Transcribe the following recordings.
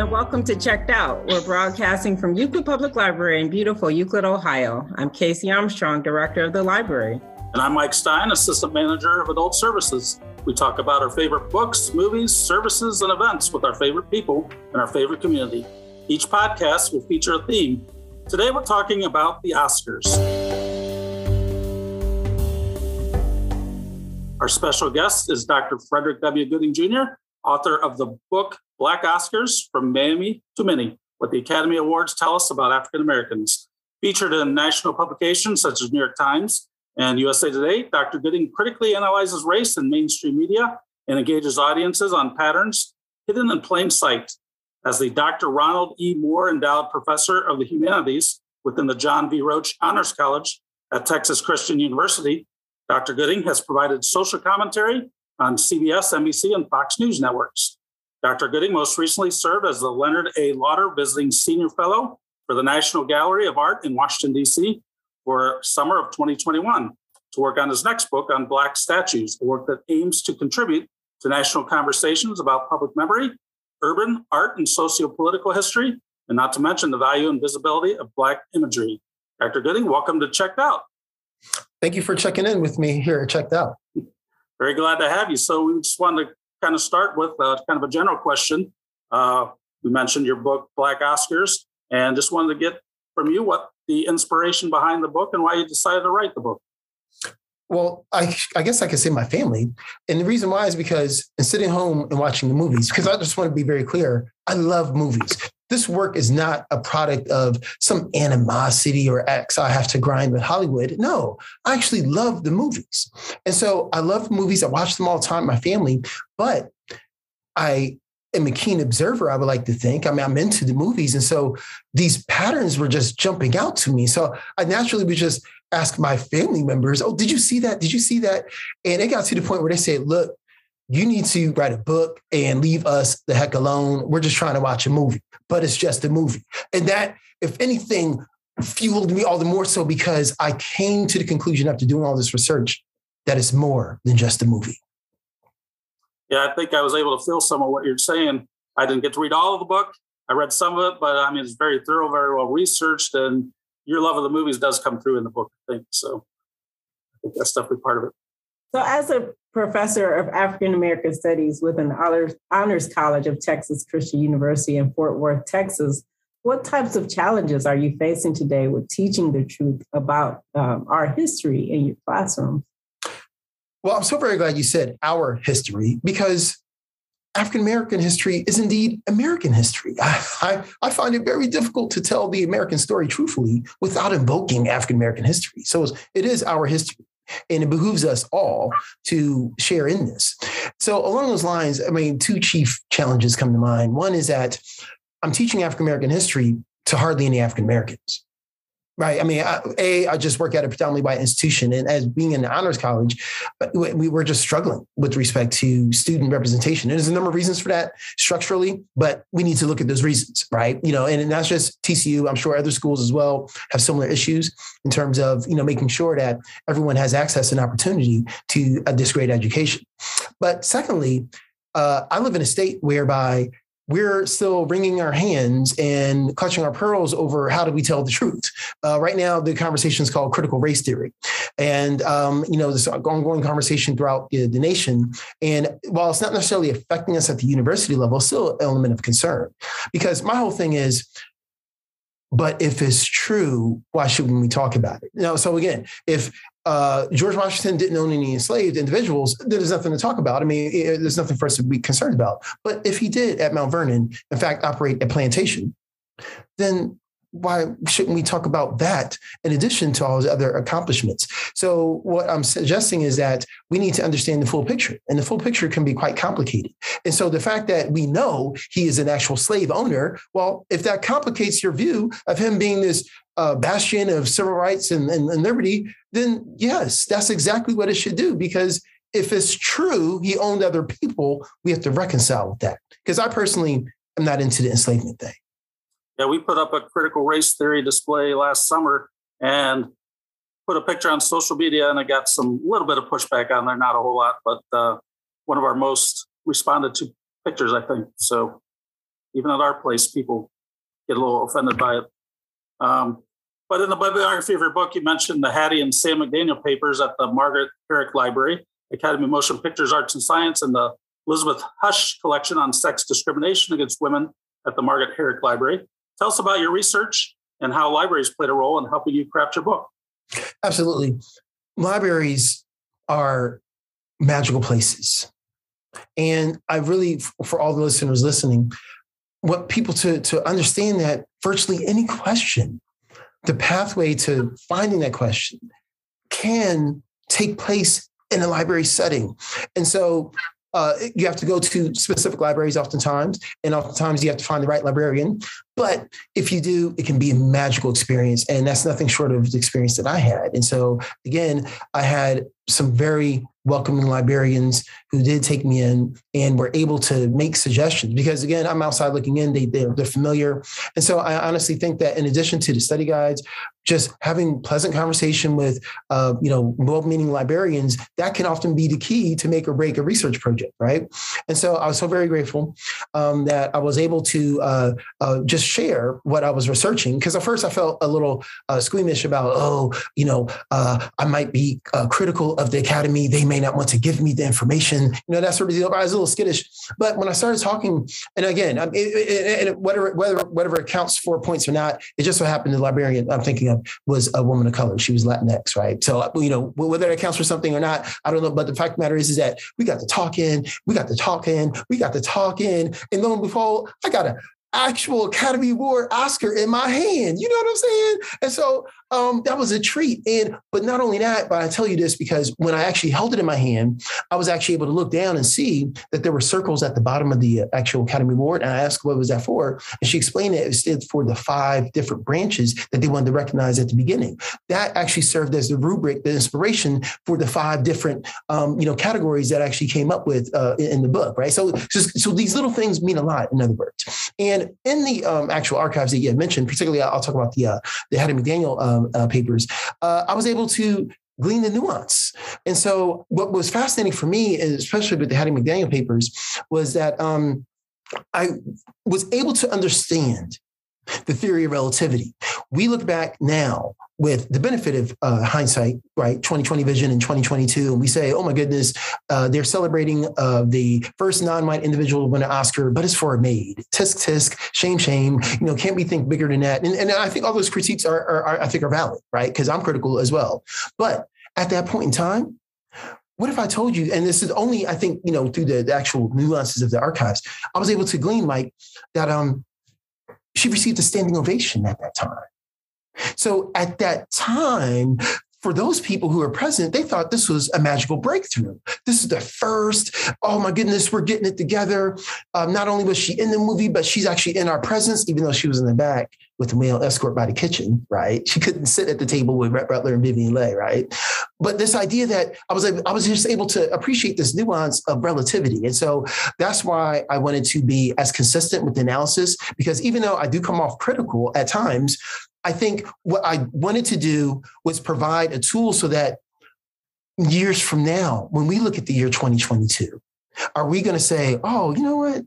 and welcome to Checked Out. We're broadcasting from Euclid Public Library in beautiful Euclid, Ohio. I'm Casey Armstrong, Director of the Library. And I'm Mike Stein, Assistant Manager of Adult Services. We talk about our favorite books, movies, services, and events with our favorite people and our favorite community. Each podcast will feature a theme. Today, we're talking about the Oscars. Our special guest is Dr. Frederick W. Gooding Jr., author of the book Black Oscars From Mammy to Minny, what the Academy Awards tell us about African Americans. Featured in national publications such as New York Times and USA Today, Dr. Gooding critically analyzes race in mainstream media and engages audiences on patterns hidden in plain sight. As the Dr. Ronald E. Moore Endowed Professor of the Humanities within the John V. Roach Honors College at Texas Christian University, Dr. Gooding has provided social commentary on CBS, NBC, and Fox News networks. Dr. Gooding most recently served as the Leonard A. Lauder Visiting Senior Fellow for the National Gallery of Art in Washington, D.C. for summer of 2021 to work on his next book on Black statues, a work that aims to contribute to national conversations about public memory, urban art and socio-political history, and not to mention the value and visibility of Black imagery. Dr. Gooding, welcome to Checked Out. Thank you for checking in with me here at Checked Out. Very glad to have you. So we just wanted to kind of start with uh, kind of a general question. Uh, we mentioned your book, Black Oscars, and just wanted to get from you what the inspiration behind the book and why you decided to write the book. Well, I, I guess I could say my family. And the reason why is because in sitting home and watching the movies, because I just want to be very clear, I love movies. This work is not a product of some animosity or X I have to grind with Hollywood. No, I actually love the movies. And so I love movies. I watch them all the time, my family, but I am a keen observer, I would like to think. I mean, I'm into the movies. And so these patterns were just jumping out to me. So I naturally was just ask my family members, Oh, did you see that? Did you see that? And it got to the point where they said, Look, you need to write a book and leave us the heck alone. We're just trying to watch a movie, but it's just a movie. And that, if anything, fueled me all the more so because I came to the conclusion after doing all this research that it's more than just a movie. Yeah, I think I was able to feel some of what you're saying. I didn't get to read all of the book. I read some of it, but I mean, it's very thorough, very well researched, and your love of the movies does come through in the book, I think. So I think that's definitely part of it. So, as a professor of African American Studies with an honors, honors College of Texas Christian University in Fort Worth, Texas, what types of challenges are you facing today with teaching the truth about um, our history in your classroom? Well, I'm so very glad you said our history because African American history is indeed American history. I, I, I, find it very difficult to tell the American story truthfully without invoking African American history. So it is our history. And it behooves us all to share in this. So, along those lines, I mean, two chief challenges come to mind. One is that I'm teaching African American history to hardly any African Americans. Right. I mean, I, a I just work at a predominantly white institution, and as being in the honors college, we were just struggling with respect to student representation. And there's a number of reasons for that structurally, but we need to look at those reasons, right? You know, and that's just TCU. I'm sure other schools as well have similar issues in terms of you know making sure that everyone has access and opportunity to a this great education. But secondly, uh, I live in a state whereby we're still wringing our hands and clutching our pearls over how do we tell the truth. Uh, right now, the conversation is called critical race theory, and um, you know this ongoing conversation throughout the, the, nation. And while it's not necessarily affecting us at the university level, it's still an element of concern because my whole thing is but if it's true, why shouldn't we talk about it? You know, so again, if uh, George Washington didn't own any enslaved individuals, there's nothing to talk about. I mean, it, there's nothing for us to be concerned about. But if he did at Mount Vernon, in fact, operate a plantation, then why shouldn't we talk about that in addition to all his other accomplishments? So, what I'm suggesting is that we need to understand the full picture, and the full picture can be quite complicated. And so, the fact that we know he is an actual slave owner, well, if that complicates your view of him being this uh, bastion of civil rights and, and, and liberty, then yes, that's exactly what it should do. Because if it's true he owned other people, we have to reconcile with that. Because I personally am not into the enslavement thing yeah, we put up a critical race theory display last summer and put a picture on social media, and I got some little bit of pushback on there, not a whole lot, but uh, one of our most responded to pictures, I think. So Even at our place, people get a little offended by it. Um, but in the bibliography of your book, you mentioned the Hattie and Sam McDaniel papers at the Margaret Herrick Library, Academy of Motion Pictures Arts and Science, and the Elizabeth Hush collection on sex discrimination against women at the Margaret Herrick Library. Tell us about your research and how libraries played a role in helping you craft your book. Absolutely. Libraries are magical places. And I really, for all the listeners listening, want people to, to understand that virtually any question, the pathway to finding that question can take place in a library setting. And so uh, you have to go to specific libraries oftentimes, and oftentimes you have to find the right librarian. But if you do, it can be a magical experience. And that's nothing short of the experience that I had. And so, again, I had some very welcoming librarians who did take me in and were able to make suggestions because again i'm outside looking in they, they're, they're familiar and so i honestly think that in addition to the study guides just having pleasant conversation with uh, you know well-meaning librarians that can often be the key to make or break a research project right and so i was so very grateful um, that i was able to uh, uh, just share what i was researching because at first i felt a little uh, squeamish about oh you know uh, i might be uh, critical of the academy they may not want to give me the information you know that sort of deal i was a little skittish but when i started talking and again it, it, it, whatever whether whatever it counts for points or not it just so happened the librarian i'm thinking of was a woman of color. She was Latinx, right? So, you know, whether it counts for something or not, I don't know. But the fact the matter is, is that we got to talk in, we got to talk in, we got to talk in. And lo and behold, I got a actual Academy Award Oscar in my hand. You know what I'm saying? And so um, that was a treat. And but not only that, but I tell you this because when I actually held it in my hand, I was actually able to look down and see that there were circles at the bottom of the actual Academy Award. And I asked, what was that for? And she explained that it stood for the five different branches that they wanted to recognize at the beginning. That actually served as the rubric, the inspiration for the five different, um, you know, categories that actually came up with uh, in, in, the book, right? So, just, so these little things mean a lot, in other words. And in the um, actual archives that you had mentioned, particularly, I'll talk about the uh, the Hattie McDaniel um, uh, papers, uh, I was able to glean the nuance. And so, what was fascinating for me, especially with the Hattie McDaniel papers, was that um, I was able to understand the theory of relativity. We look back now with the benefit of uh, hindsight, right? 2020 vision and 2022, and we say, oh my goodness, uh, they're celebrating uh, the first non-white individual to win an Oscar, but it's for a maid. Tisk tisk, shame shame. You know, can't we think bigger than that? And, and I think all those critiques are, are, are I think, are valid, right? Because I'm critical as well. But at that point in time, what if I told you, and this is only, I think, you know, through the, the actual nuances of the archives, I was able to glean, Mike, that um, she received a standing ovation at that time. So at that time, for those people who were present, they thought this was a magical breakthrough. This is the first. Oh my goodness, we're getting it together. Um, not only was she in the movie, but she's actually in our presence, even though she was in the back with the male escort by the kitchen, right? She couldn't sit at the table with Rhett Butler and Vivien Leigh, right? But this idea that I was I was just able to appreciate this nuance of relativity, and so that's why I wanted to be as consistent with the analysis because even though I do come off critical at times, I think what I wanted to do was provide a tool so that years from now, when we look at the year 2022, are we going to say, oh, you know what?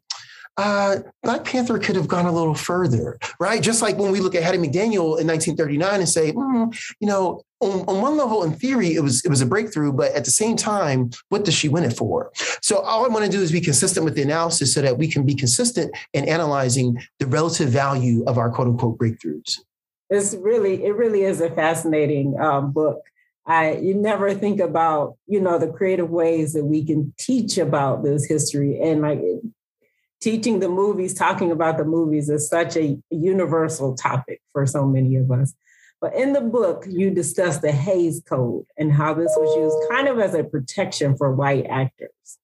Uh, Black Panther could have gone a little further, right? Just like when we look at Hattie McDaniel in 1939 and say, mm, you know, on, on, one level, in theory, it was it was a breakthrough, but at the same time, what does she win it for? So all I want to do is be consistent with the analysis so that we can be consistent in analyzing the relative value of our quote unquote breakthroughs it's really it really is a fascinating um, book. I you never think about you know the creative ways that we can teach about this history and like teaching the movies, talking about the movies is such a universal topic for so many of us. But in the book, you discuss the Hays Code and how this was used kind of as a protection for white actors.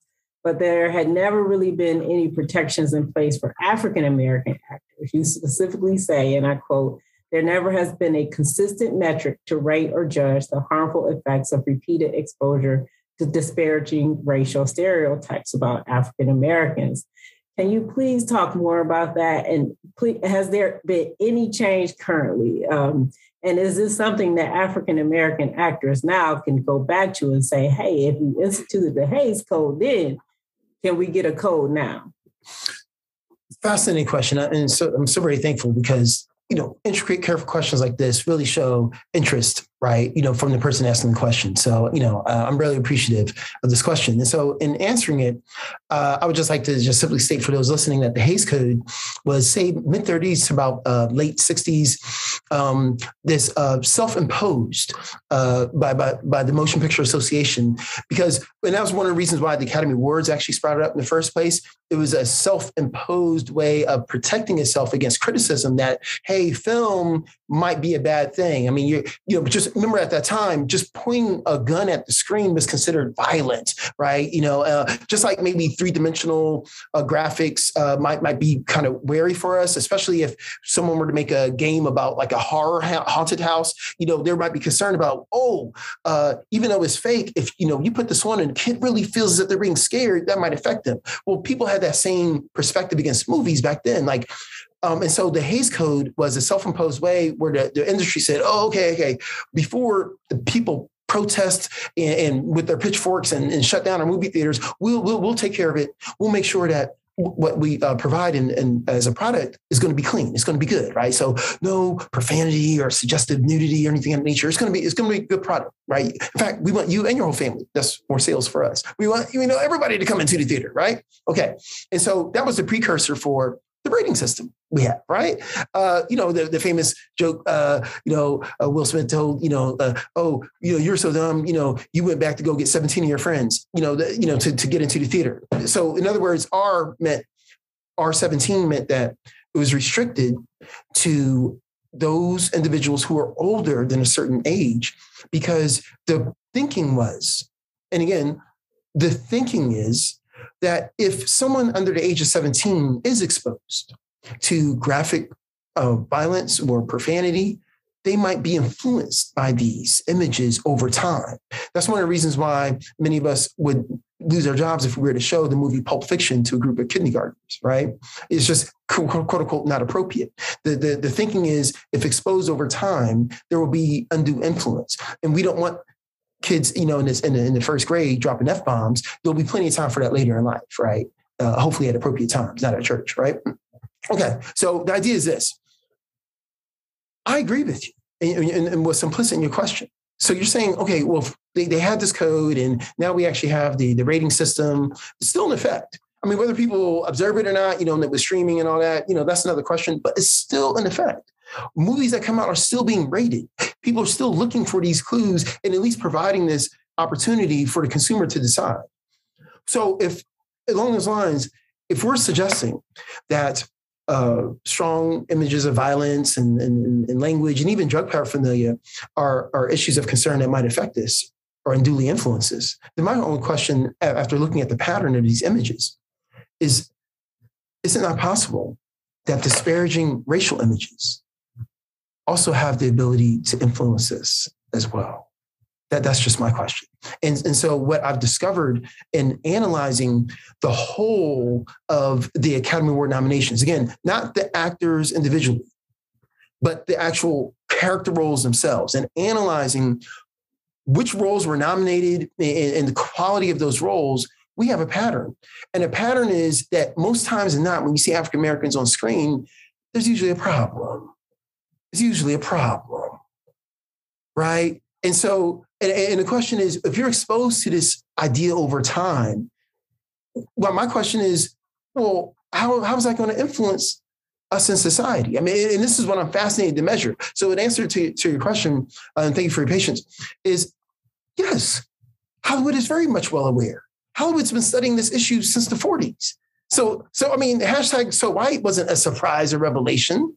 But there had never really been any protections in place for African American actors. You specifically say, and I quote, there never has been a consistent metric to rate or judge the harmful effects of repeated exposure to disparaging racial stereotypes about African Americans. Can you please talk more about that? And please, has there been any change currently? Um, and is this something that African American actors now can go back to and say, hey, if you instituted the Hays Code then, can we get a code now? fascinating question, and so I'm so very thankful because you know, intricate, careful questions like this really show interest, right? You know, from the person asking the question. So, you know, uh, I'm really appreciative of this question. And so, in answering it, uh, I would just like to just simply state for those listening that the Hays Code was, say, mid 30s to about uh, late 60s. Um, this uh, self-imposed uh, by, by by the Motion Picture Association, because and that was one of the reasons why the Academy Awards actually sprouted up in the first place. It was a self-imposed way of protecting itself against criticism that, hey hey, film might be a bad thing. I mean, you you know, just remember at that time, just pointing a gun at the screen was considered violent, right? You know, uh, just like maybe three dimensional uh, graphics uh, might might be kind of wary for us, especially if someone were to make a game about like a horror ha- haunted house. You know, there might be concern about oh, uh, even though it's fake, if you know you put this one and kid really feels if they're being scared, that might affect them. Well, people had that same perspective against movies back then, like um, and so the Hays Code was a self-imposed way where the, the industry said, oh, okay, okay, before the people protest and, and with their pitchforks and, and, shut down our movie theaters, we'll, we'll, we'll take care of it. We'll make sure that what we uh, provide in, in, as a product is going to be clean. It's going to be good, right? So no profanity or suggestive nudity or anything of nature. It's going to be it's going to be a good product, right? In fact, we want you and your whole family. That's more sales for us. We want you know everybody to come into the theater, right? Okay, and so that was the precursor for the rating system we have, right? Uh, you know, the, the famous joke, uh, you know, uh, Will Smith told, you know, uh, oh, you know, you're so dumb, you know, you went back to go get 17 of your friends, you know, the, you know, to, to get into the theater. So in other words, R meant, R17 meant that it was restricted to those individuals who are older than a certain age because the thinking was, and again, the thinking is that if someone under the age of 17 is exposed to graphic uh, violence or profanity, they might be influenced by these images over time. That's one of the reasons why many of us would lose our jobs if we were to show the movie Pulp Fiction to a group of kindergartners, right? It's just quote, unquote not appropriate. The, the, the thinking is if exposed over time, there will be undue influence. And we don't want kids, you know, in this in the, in the first grade dropping f bombs, there'll be plenty of time for that later in life, right? Uh, hopefully at appropriate times, not at church, right? Okay, so the idea is this. I agree with you, and, and, and was implicit in your question. So you're saying, okay, well, they, they had this code, and now we actually have the the rating system it's still in effect. I mean, whether people observe it or not, you know, with streaming and all that, you know, that's another question, but it's still in effect. Movies that come out are still being rated. People are still looking for these clues and at least providing this opportunity for the consumer to decide. So, if along those lines, if we're suggesting that uh, strong images of violence and, and, and, language and even drug paraphernalia are, are issues of concern that might affect this or unduly influences, then my only question after looking at the pattern of these images is is it not possible that disparaging racial images also have the ability to influence this as well? That, that's just my question. And, and so, what I've discovered in analyzing the whole of the Academy Award nominations, again, not the actors individually, but the actual character roles themselves, and analyzing which roles were nominated and, the quality of those roles, we have a pattern. And the pattern is that most times than not, when you see African Americans on screen, there's usually a problem It's usually a problem, right? And so, and, and the question is, if you're exposed to this idea over time, well, my question is, well, how, how is that going to influence us in society? I mean, and this is what I'm fascinated to measure. So, in answer to, to your question, uh, and thank you for your patience, is yes, Hollywood is very much well aware. Hollywood's been studying this issue since the 40s. So, so I mean, hashtag so white wasn't a surprise or revelation.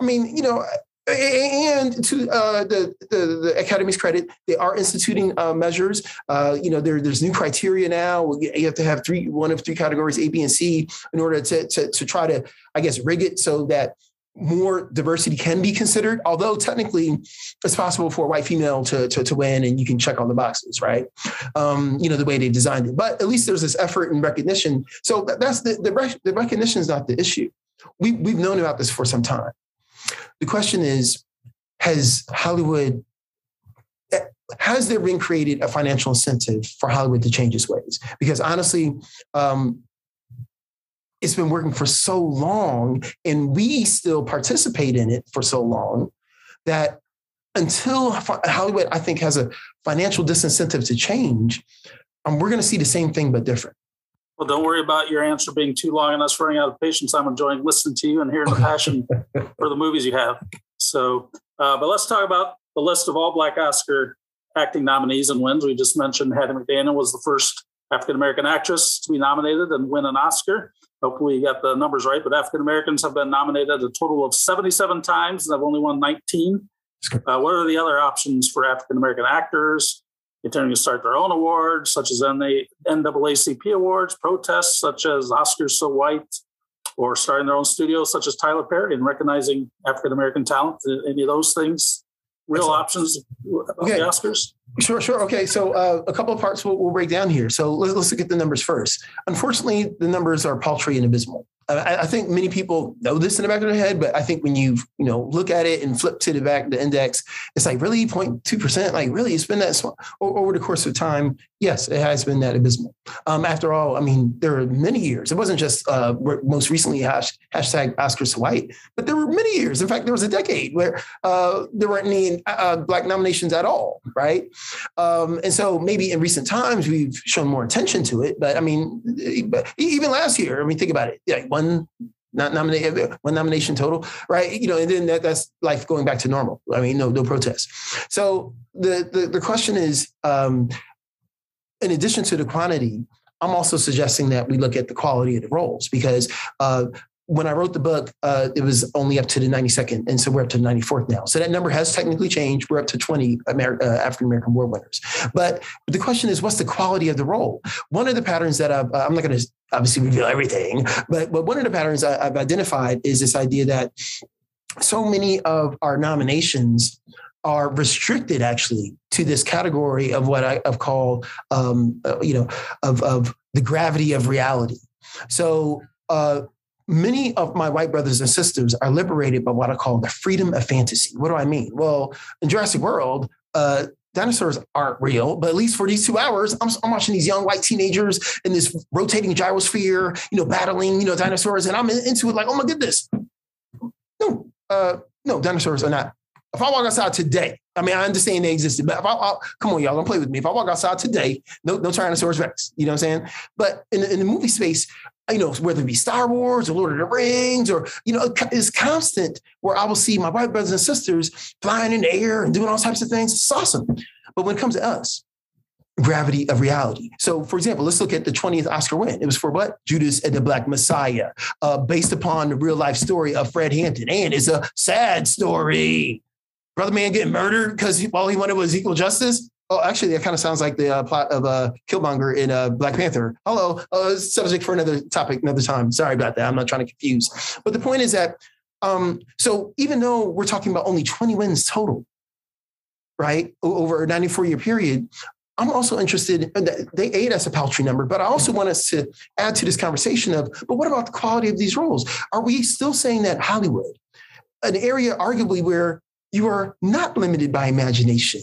I mean, you know, and to uh, the, the, the academy's credit, they are instituting uh, measures. Uh, you know, there, there's new criteria now. You have to have three, one of three categories, A, B, and C, in order to, to, to try to, I guess, rig it so that more diversity can be considered. Although technically, it's possible for a white female to, to, to win, and you can check all the boxes, right? Um, you know, the way they've designed it. But at least there's this effort and recognition. So that's the the, the recognition is not the issue. We, we've known about this for some time. The question is, has Hollywood has there been created a financial incentive for Hollywood to change its ways? Because honestly, um, it's been working for so long and we still participate in it for so long that until Hollywood, I think, has a financial disincentive to change, um, we're going to see the same thing but different. Well, don't worry about your answer being too long and us running out of patience. I'm enjoying listening to you and hearing the passion for the movies you have. So, uh, but let's talk about the list of all Black Oscar acting nominees and wins. We just mentioned Hattie McDaniel was the first African American actress to be nominated and win an Oscar. Hopefully, you got the numbers right. But African Americans have been nominated a total of 77 times and have only won 19. Uh, what are the other options for African American actors? Continuing to start their own awards, such as NAACP awards, protests such as Oscars So White, or starting their own studios, such as Tyler Perry, and recognizing African American talent. Any of those things, real Excellent. options okay. the Oscars? Sure, sure. Okay, so uh, a couple of parts we'll, we'll, break down here. So let's, let's look at the numbers first. Unfortunately, the numbers are paltry and abysmal. I, I, think many people know this in the back of their head, but I think when you you know look at it and flip to the back the index, it's like really 0.2 percent. Like really, it's been that small over the course of time. Yes, it has been that abysmal. Um, after all, I mean, there are many years. It wasn't just uh, most recently hash, hashtag Oscars White, but there were many years. In fact, there was a decade where uh, there weren't any uh, black nominations at all, right? Um, and so maybe in recent times we've shown more attention to it. But I mean, even last year, I mean, think about it. One not nominated, one nomination total, right? You know, and then that, that's life going back to normal. I mean, no, no protests. So the the, the question is, um, in addition to the quantity, I'm also suggesting that we look at the quality of the roles because uh, when I wrote the book, uh, it was only up to the 92nd. And so we're up to the 94th now. So that number has technically changed. We're up to 20 Amer- uh, African American war winners. But the question is, what's the quality of the role? One of the patterns that I've, I'm not going to obviously reveal everything, but, but one of the patterns I, I've identified is this idea that so many of our nominations are restricted actually to this category of what I, have called, um, uh, you know, of, of the gravity of reality. So, uh, many of my white brothers and sisters are liberated by what I call the freedom of fantasy. What do I mean? Well, in Jurassic World, uh, dinosaurs aren't real, but at least for these two hours, I'm, I'm, watching these young white teenagers in this rotating gyrosphere, you know, battling, you know, dinosaurs, and I'm into it like, oh my goodness. No, uh, no, dinosaurs are not. If I walk outside today, I mean, I understand they existed, but if I, I come on, y'all, don't play with me. If I walk outside today, no, no Tyrannosaurus Rex, you know what I'm saying? But in, in the movie space, you know, whether it be Star Wars or Lord of the Rings or, you know, it's constant where I will see my white brothers and sisters flying in the air and doing all types of things. It's awesome. But when it comes to us, gravity of reality. So, for example, let's look at the 20th Oscar win. It was for what? Judas and the Black Messiah, uh, based upon the real life story of Fred Hampton. And it's a sad story. Brother man getting murdered because all he wanted was equal justice. Oh, actually, that kind of sounds like the uh, plot of uh, Killmonger in uh, Black Panther. Hello, uh, subject for another topic, another time. Sorry about that. I'm not trying to confuse. But the point is that, um, so even though we're talking about only 20 wins total, right, over a 94 year period, I'm also interested. They aid us a paltry number, but I also want us to add to this conversation of, but what about the quality of these roles? Are we still saying that Hollywood, an area arguably where you are not limited by imagination,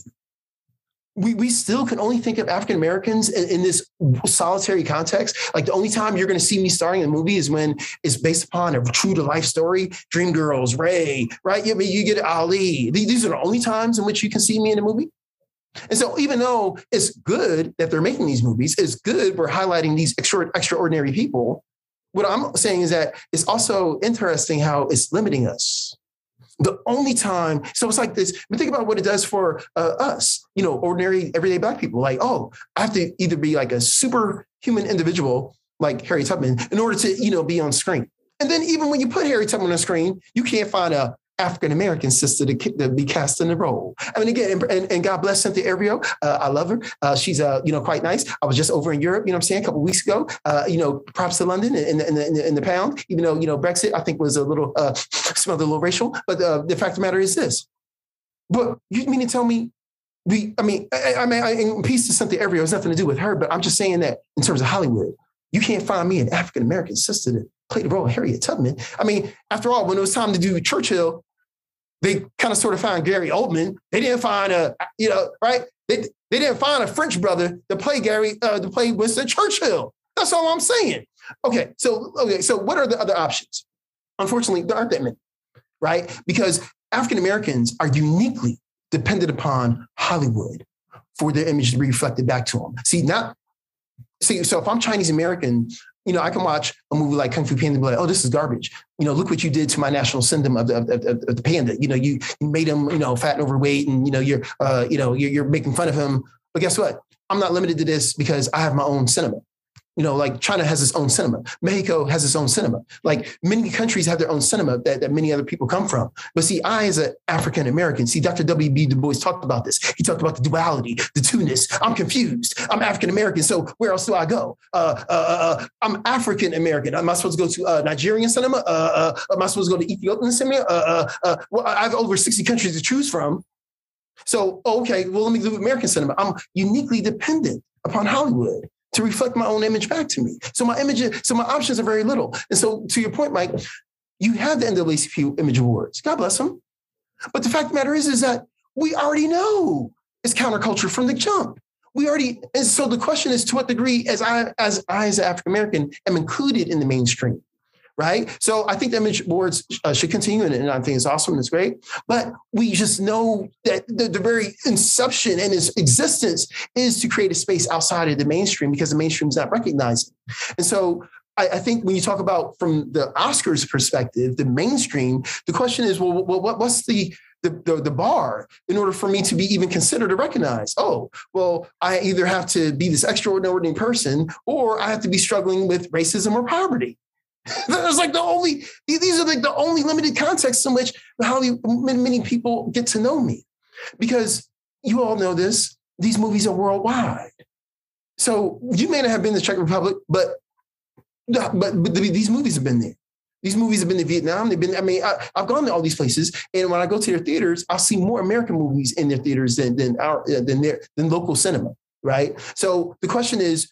we, we still can only think of African Americans in, in, this solitary context. Like the only time you're going to see me starring in a movie is when it's based upon a true to life story. Dreamgirls, Ray, right? You, you get Ali. These are the only times in which you can see me in a movie. And so, even though it's good that they're making these movies, it's good we're highlighting these extra, extraordinary people. What I'm saying is that it's also interesting how it's limiting us the only time, so it's like this. But think about what it does for uh, us, you know, ordinary everyday black people. Like, oh, I have to either be like a superhuman individual like Harriet Tubman in order to, you know, be on screen. And then even when you put Harriet Tubman on screen, you can't find a African American sister to, to, be cast in the role. I mean, again, and, and God bless Cynthia Erivo. Uh, I love her. Uh, she's, uh, you know, quite nice. I was just over in Europe, you know I'm saying, a couple weeks ago. Uh, you know, props to London the, in, the, in the pound, even though, you know, Brexit, I think was a little, uh, smelled a little racial. But uh, the fact of the matter is this. But you mean to tell me we, I mean, I, I mean, I, in peace to Cynthia Erivo, has nothing to do with her, but I'm just saying that in terms of Hollywood, you can't find me an African American sister to play the role of Harriet Tubman. I mean, after all, when it was time to do Churchill, they kind of sort of found Gary Oldman. They didn't find a, you know, right? They, they didn't find a French brother to play Gary, uh, to play Winston Churchill. That's all I'm saying. Okay, so okay, so what are the other options? Unfortunately, there aren't that many, right? Because African Americans are uniquely dependent upon Hollywood for their image to be reflected back to them. See, not see, so if I'm Chinese American, you know, I can watch a movie like Kung Fu Panda and be like, oh, this is garbage. You know, look what you did to my national syndrome of the, of, of, of the panda. You know, you, you made him, you know, fat and overweight and, you know, you're, uh, you know, you're, you're making fun of him. But guess what? I'm not limited to this because I have my own cinema. You know, like China has its own cinema. Mexico has its own cinema. Like many countries have their own cinema that, that many other people come from. But see, I, as an African American, see, Dr. W.E.B. Du Bois talked about this. He talked about the duality, the two-ness. I'm confused. I'm African American. So where else do I go? Uh, uh, uh, uh I'm African American. Am I supposed to go to uh, Nigerian cinema? Uh, am I supposed to go to Ethiopian cinema? well, I have over 60 countries to choose from. So, okay, well, let me do American cinema. I'm uniquely dependent upon Hollywood to reflect my own image back to me. So my image, so my options are very little. And so to your point, Mike, you have the NAACP Image Awards. God bless them. But the fact of the matter is, is that we already know it's counterculture from the jump. We already, and so the question is to what degree, as I, as I, as an African American, am included in the mainstream right? So I think the Image Awards uh, should continue, and, and, I think it's awesome and it's great. But we just know that the, the, very inception and its existence is to create a space outside of the mainstream because the mainstream is not recognizing. And so I, I, think when you talk about from the Oscars perspective, the mainstream, the question is, well, what, what's the the, the, the, bar in order for me to be even considered or recognized. Oh, well, I either have to be this extraordinary person or I have to be struggling with racism or poverty. There's like the only these are like the only limited contexts in which how many people get to know me, because you all know this. These movies are worldwide, so you may not have been to the Czech Republic, but but, but these movies have been there. These movies have been to Vietnam. They've been. I mean, I, have gone to all these places, and when I go to their theaters, I'll see more American movies in their theaters than than our uh, than their than local cinema. Right. So the question is,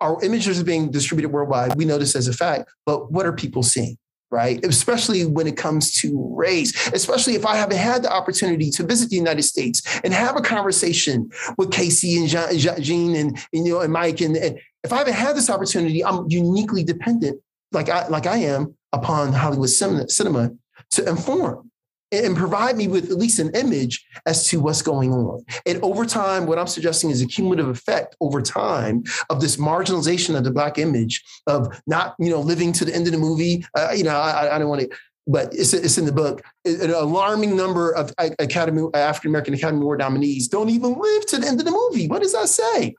our images are being distributed worldwide. We know this as a fact, but what are people seeing? Right. Especially when it comes to race, especially if I haven't had the opportunity to visit the United States and have a conversation with Casey and Jean and, and you know and Mike and, and if I haven't had this opportunity, I'm uniquely dependent, like I like I am, upon Hollywood cinema, cinema to inform and provide me with at least an image as to what's going on. And over time, what I'm suggesting is a cumulative effect over time of this marginalization of the black image of not, you know, living to the end of the movie. Uh, you know, I, I don't want to, but it's, it's in the book. An alarming number of Academy African American Academy Award nominees don't even live to the end of the movie. What does that say?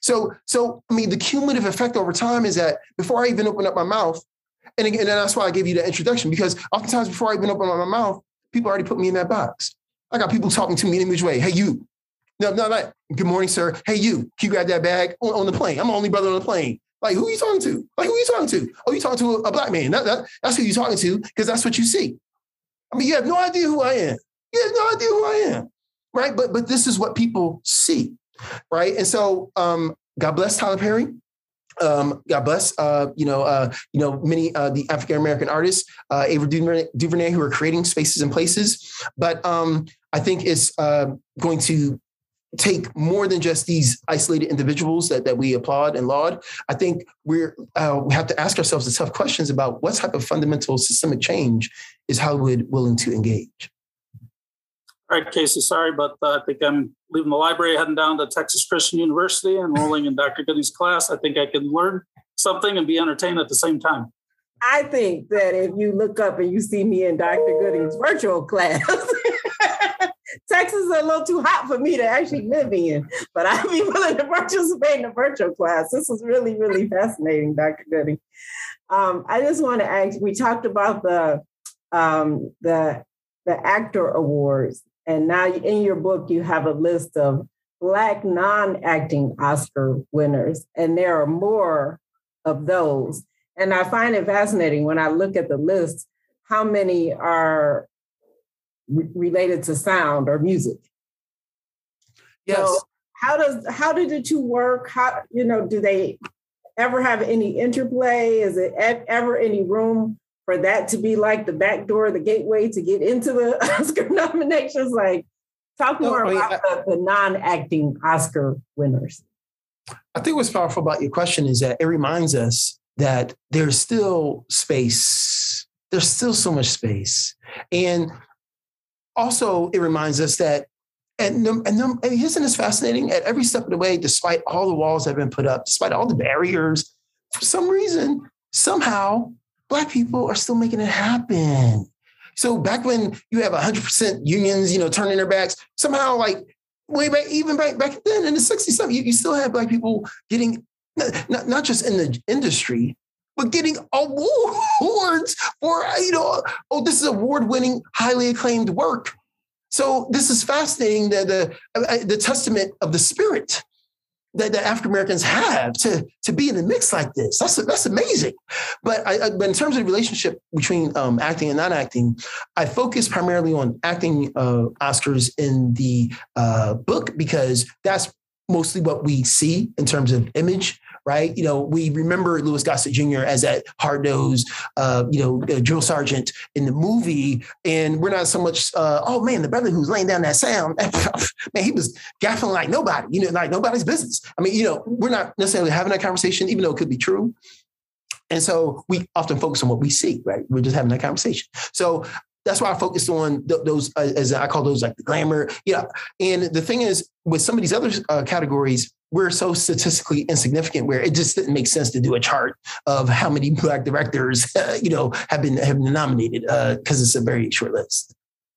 So, so I mean, the cumulative effect over time is that before I even open up my mouth, and again, and that's why I gave you the introduction because oftentimes before I even open up my mouth, People already put me in that box. I got people talking to me in which way. Hey, you. No, no, not. Good morning, sir. Hey, you. Can you grab that bag on, on the plane? I'm the only brother on the plane. Like, who are you talking to? Like, who are you talking to? Oh, you talking to a, a black man. That, that, that's who you're talking to because that's what you see. I mean, you have no idea who I am. You have no idea who I am. Right. But but this is what people see. Right. And so um, God bless Tyler Perry um, God bless, uh, you know, uh, you know, many uh, the African American artists, uh, Ava DuVernay, who are creating spaces and places. But um, I think it's uh, going to take more than just these isolated individuals that, that we applaud and laud. I think we're uh, we have to ask ourselves the tough questions about what type of fundamental systemic change is Hollywood willing to engage. All right, Casey, sorry, but I think I'm leaving the library, heading down to Texas Christian University, enrolling in Dr. Gooding's class. I think I can learn something and be entertained at the same time. I think that if you look up and you see me in Dr. Gooding's virtual class, Texas is a little too hot for me to actually live in, but I'd be willing to participate in the virtual class. This is really, really fascinating, Dr. Gooding. Um, I just want to ask, we talked about the um, the the actor awards and now in your book, you have a list of Black non acting Oscar winners, and there are more of those. And I find it fascinating when I look at the list how many are re- related to sound or music. Yes. So how does how did the two work? How you know do they ever have any interplay? Is it ever any room for that to be like the back door, the gateway to get into the Oscar nominations? Like, talk more no, about I, the, the non-acting Oscar winners. I think what's powerful about your question is that it reminds us that there's still space. There's still so much space. And also, it reminds us that, and, and, and isn't this fascinating? At every step of the way, despite all the walls that have been put up, despite all the barriers, for some reason, somehow, Black people are still making it happen. So back when you have 100% unions, you know, turning their backs, somehow like way back, even back, back then in the 60s, you, you still have black people getting, not, not just in the industry, but getting awards for, you know, oh, this is award-winning, highly acclaimed work. So this is fascinating, the, the, uh, the testament of the spirit that, that African Americans have to, to be in the mix like this. That's that's amazing. But I, I but in terms of the relationship between um, acting and non-acting, I focus primarily on acting uh, Oscars in the uh, book because that's mostly what we see in terms of image right? You know, we remember Louis Gossett Jr. as that hard nosed, uh, you know, uh, drill sergeant in the movie, and we're not so much, uh, oh man, the brother who's laying down that sound, man, he was gaffing like nobody, you know, like nobody's business. I mean, you know, we're not necessarily having that conversation, even though it could be true. And so we often focus on what we see, right? We're just having that conversation. So that's why I focused on th- those, uh, as I call those, like the glamour. Yeah. And the thing is, with some of these other uh, categories, we're so statistically insignificant where it just didn't make sense to do a chart of how many black directors, uh, you know, have been have been nominated because uh, it's a very short list,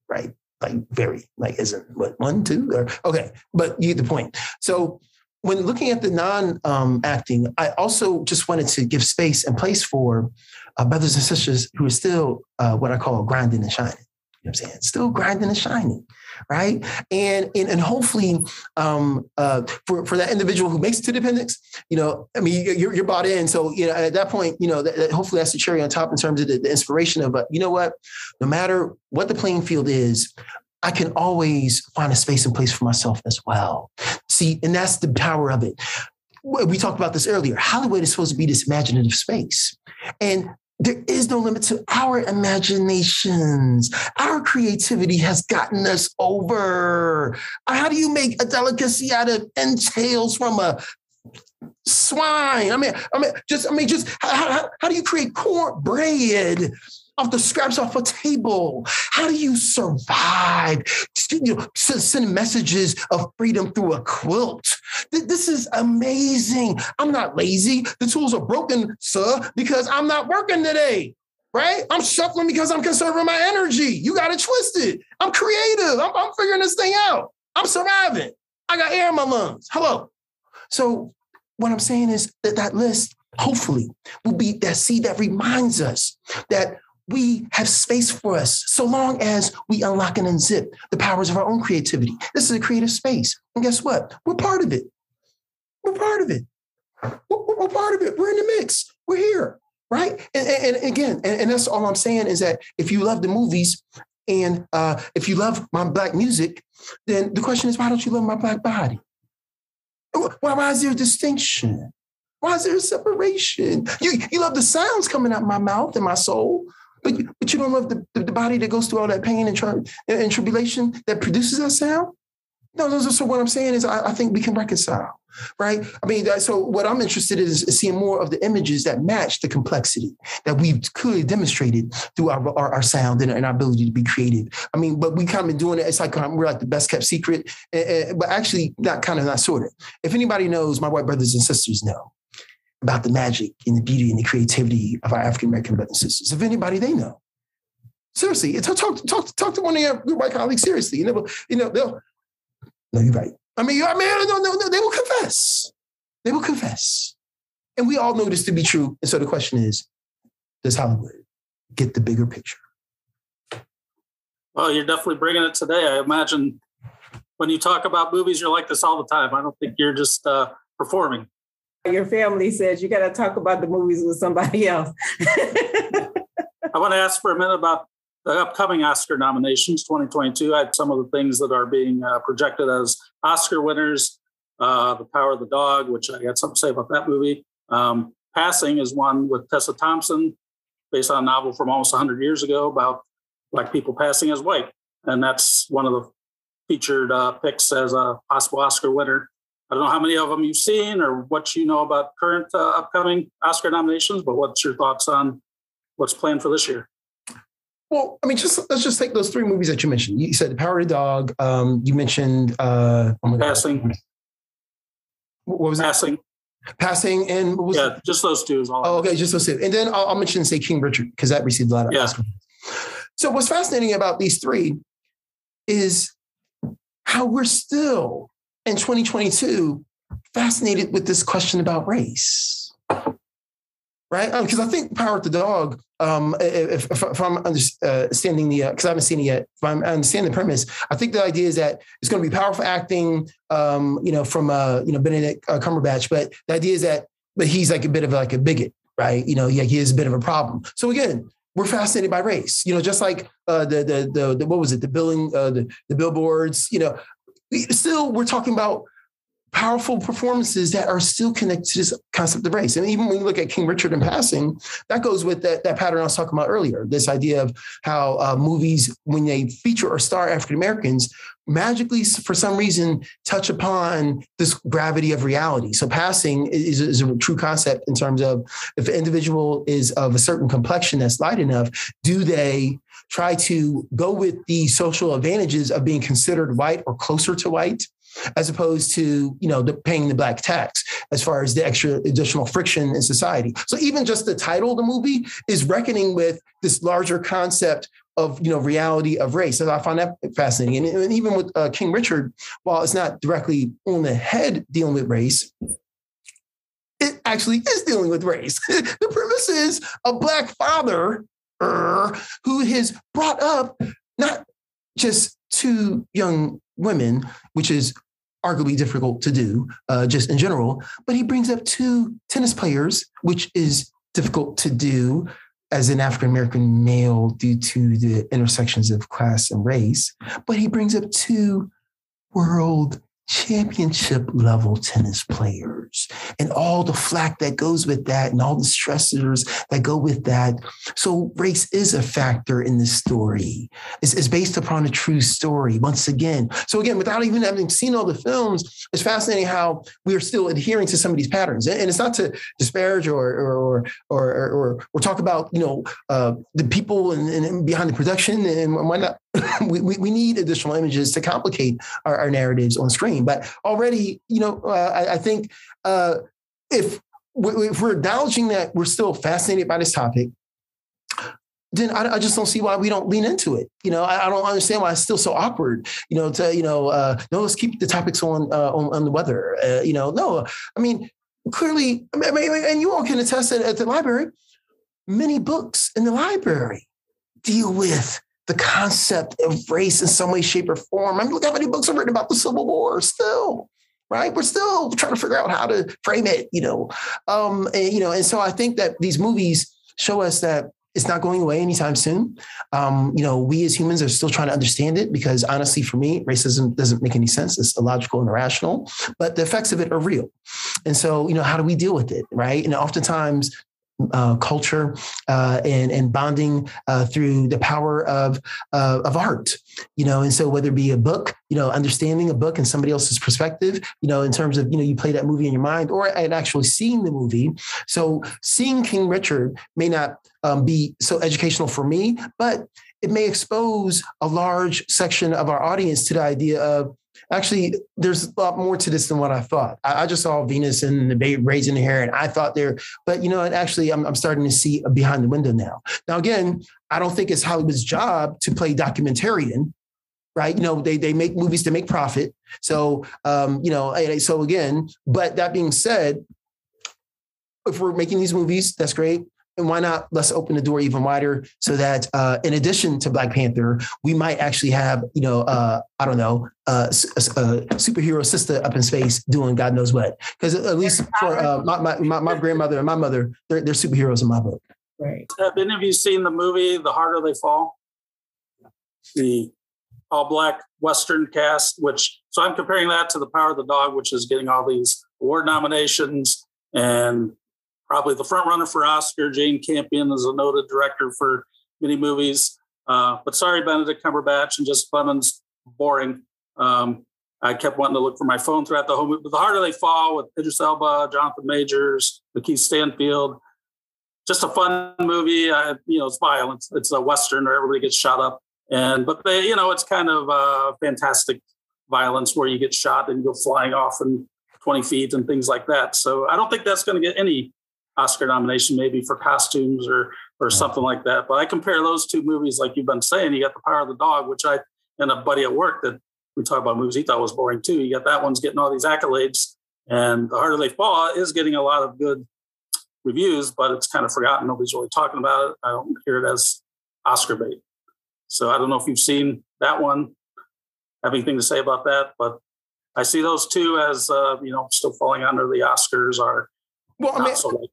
right? Like very, like isn't what one, two, or okay, but you get the point. So when looking at the non-acting, um, I also just wanted to give space and place for uh, brothers and sisters who are still uh, what I call grinding and shining. I'm saying? Still grinding and shining right? And and, and hopefully um, uh, for for that individual who makes it to dependence, you know, I mean, you're, you're bought in. So you know, at that point, you know, that, that hopefully that's the cherry on top in terms of the, the inspiration of, you know what, no matter what the playing field is, I can always find a space and place for myself as well. See, and that's the power of it. We talked about this earlier. Hollywood is supposed to be this imaginative space. And there is no limit to our imaginations. Our creativity has gotten us over. How do you make a delicacy out of entails from a swine? I mean, I mean, just I mean, just how, how, how do you create cornbread off the scraps off a table? How do you survive? You know, send messages of freedom through a quilt. This is amazing. I'm not lazy. The tools are broken, sir, because I'm not working today. Right? I'm shuffling because I'm conserving my energy. You got it twisted. I'm creative. I'm, I'm figuring this thing out. I'm surviving. I got air in my lungs. Hello. So what I'm saying is that that list hopefully will be that seed that reminds us that we have space for us so long as we unlock and unzip the powers of our own creativity. This is a creative space. And guess what? We're part of it. We're part of it. We're, we're part of it. We're in the mix. We're here. Right. And, and, and again, and, and, that's all I'm saying is that if you love the movies and uh, if you love my black music, then the question is, why don't you love my black body? Why, why is there a distinction? Why is there a separation? You, you love the sounds coming out my mouth and my soul, but, but you don't love the, the, body that goes through all that pain and, tri- and tribulation that produces that sound? No, no, so what I'm saying is I, I think we can reconcile, right? I mean, so what I'm interested in is, seeing more of the images that match the complexity that we've clearly demonstrated through our, our, our sound and, and, our ability to be creative. I mean, but we kind of been doing it. It's like um, we're like the best kept secret, but actually not kind of not sort of. If anybody knows, my white brothers and sisters know about the magic and the beauty and the creativity of our African American brothers and sisters. If anybody they know, seriously, talk, talk, talk, talk to one of your, white colleagues seriously. You know, you know, they'll. No, you're right. I mean, I mean, no, no, no, they will confess. They will confess, and we all know this to be true. And so the question is, does Hollywood get the bigger picture? Well, you're definitely bringing it today. I imagine when you talk about movies, you're like this all the time. I don't think you're just uh, performing your family says you got to talk about the movies with somebody else. I want to ask for a minute about the upcoming Oscar nominations 2022. I had some of the things that are being uh, projected as Oscar winners. Uh, the Power of the Dog, which I got something to say about that movie. Um, Passing is one with Tessa Thompson, based on a novel from almost 100 years ago about black people passing as white, and that's one of the featured uh, picks as a possible Oscar winner. I don't know how many of them you've seen or what you know about current uh, upcoming Oscar nominations, but what's your thoughts on what's planned for this year? Well, I mean, just let's just take those three movies that you mentioned. You said The Power of the Dog. Um, you mentioned uh, oh Passing. What was Passing. That? Passing and yeah, it? just those two is all. Oh, okay, just those two, and then I'll, I'll mention say King Richard because that received a lot of yeah. So what's fascinating about these three is how we're still in 2022 fascinated with this question about race right? Because um, I think Power of the Dog, um, if, if, if, I'm understanding the, because uh, I haven't seen it yet, if I'm understanding the premise, I think the idea is that it's going to be powerful acting, um, you know, from, uh, you know, Benedict uh, Cumberbatch, but the idea is that, but he's like a bit of like a bigot, right? You know, yeah, he is a bit of a problem. So again, we're fascinated by race, you know, just like uh, the, the, the, the, what was it, the billing, uh, the, the billboards, you know, still we're talking about powerful performances that are still connected to this concept of race. And even when you look at King Richard in passing, that goes with that, that pattern I was talking about earlier, this idea of how uh, movies, when they feature or star African Americans, magically, for some reason, touch upon this gravity of reality. So passing is, is a true concept in terms of if an individual is of a certain complexion that's light enough, do they try to go with the social advantages of being considered white or closer to white as opposed to you know the paying the black tax as far as the extra additional friction in society. So even just the title of the movie is reckoning with this larger concept of you know reality of race. And i find that fascinating. And, and even with uh, king richard while it's not directly on the head dealing with race it actually is dealing with race. The premise is a black father who has brought up not just two young women, which is arguably difficult to do uh, just in general. But he brings up two tennis players, which is difficult to do as an African American male due to the intersections of class and race. But he brings up two world championship level tennis players and all the flack that goes with that and all the stressors that go with that. So race is a factor in this story. It's, it's based upon a true story once again. So again, without even having seen all the films, it's fascinating how we are still adhering to some of these patterns. And it's not to disparage or or or or, or, or talk about you know uh, the people and, and behind the production and why not we, we, we, need additional images to complicate our, our, narratives on screen. But already, you know, uh, I, I, think uh, if, we, if we're acknowledging that we're still fascinated by this topic, then I, I, just don't see why we don't lean into it. You know, I, I, don't understand why it's still so awkward. You know, to you know, uh, no, let's keep the topics on uh, on, on, the weather. Uh, you know, no, I mean, clearly, I mean, and you all can attest that at the library, many books in the library deal with the concept of race in some way, shape, or form. I mean, look how many books are written about the Civil War still, right? We're still trying to figure out how to frame it, you know. Um, and, you know, and so I think that these movies show us that it's not going away anytime soon. Um, you know, we as humans are still trying to understand it because honestly, for me, racism doesn't make any sense. It's illogical and irrational, but the effects of it are real. And so, you know, how do we deal with it, right? And oftentimes uh, culture uh, and and bonding uh, through the power of uh, of art, you know. And so whether it be a book, you know, understanding a book and somebody else's perspective, you know, in terms of you know you play that movie in your mind, or and actually seeing the movie. So seeing King Richard may not um, be so educational for me, but it may expose a large section of our audience to the idea of actually there's a lot more to this than what I thought. I, I just saw Venus and the babe raising the hair, and I thought there, but you know, actually I'm, I'm starting to see behind the window now. Now again, I don't think it's Hollywood's job to play documentarian. Right, you know they they make movies to make profit. So um, you know, so again, but that being said, if we're making these movies, that's great and why not let's open the door even wider so that uh, in addition to black panther we might actually have you know uh, i don't know uh, a, a, superhero sister up in space doing god knows what. Because at least for uh, my, my, my, my, grandmother and my mother they're, they're superheroes in my book. Right. Have any of you seen the movie the harder they fall? The all black western cast which so i'm comparing that to the power of the dog which is getting all these award nominations and probably the front runner for Oscar. Jane Campion is a noted director for many movies. Uh, but sorry, Benedict Cumberbatch and Jessica Clemens, boring. Um, I kept wanting to look for my phone throughout the whole movie. But the harder they fall with Idris Elba, Jonathan Majors, Lakeith Stanfield, just a fun movie. Uh, you know, it's violent. It's a western where everybody gets shot up, and but they, you know, it's kind of uh, fantastic violence where you get shot and you go flying off and 20 feet and things like that. So I don't think that's going to get any Oscar nomination, maybe for costumes or or something like that. But I compare those two movies, like you've been saying. You got The Power of the Dog, which I and a buddy at work that we talk about movies he thought was boring too. You got that one's getting all these accolades, and The Harder They Fall is getting a lot of good reviews, but it's kind of forgotten. Nobody's really talking about it. I don't hear it as Oscar bait. So I don't know if you've seen that one. Have anything to say about that? But I see those two as uh, you know still falling under the Oscars are well, I mean, so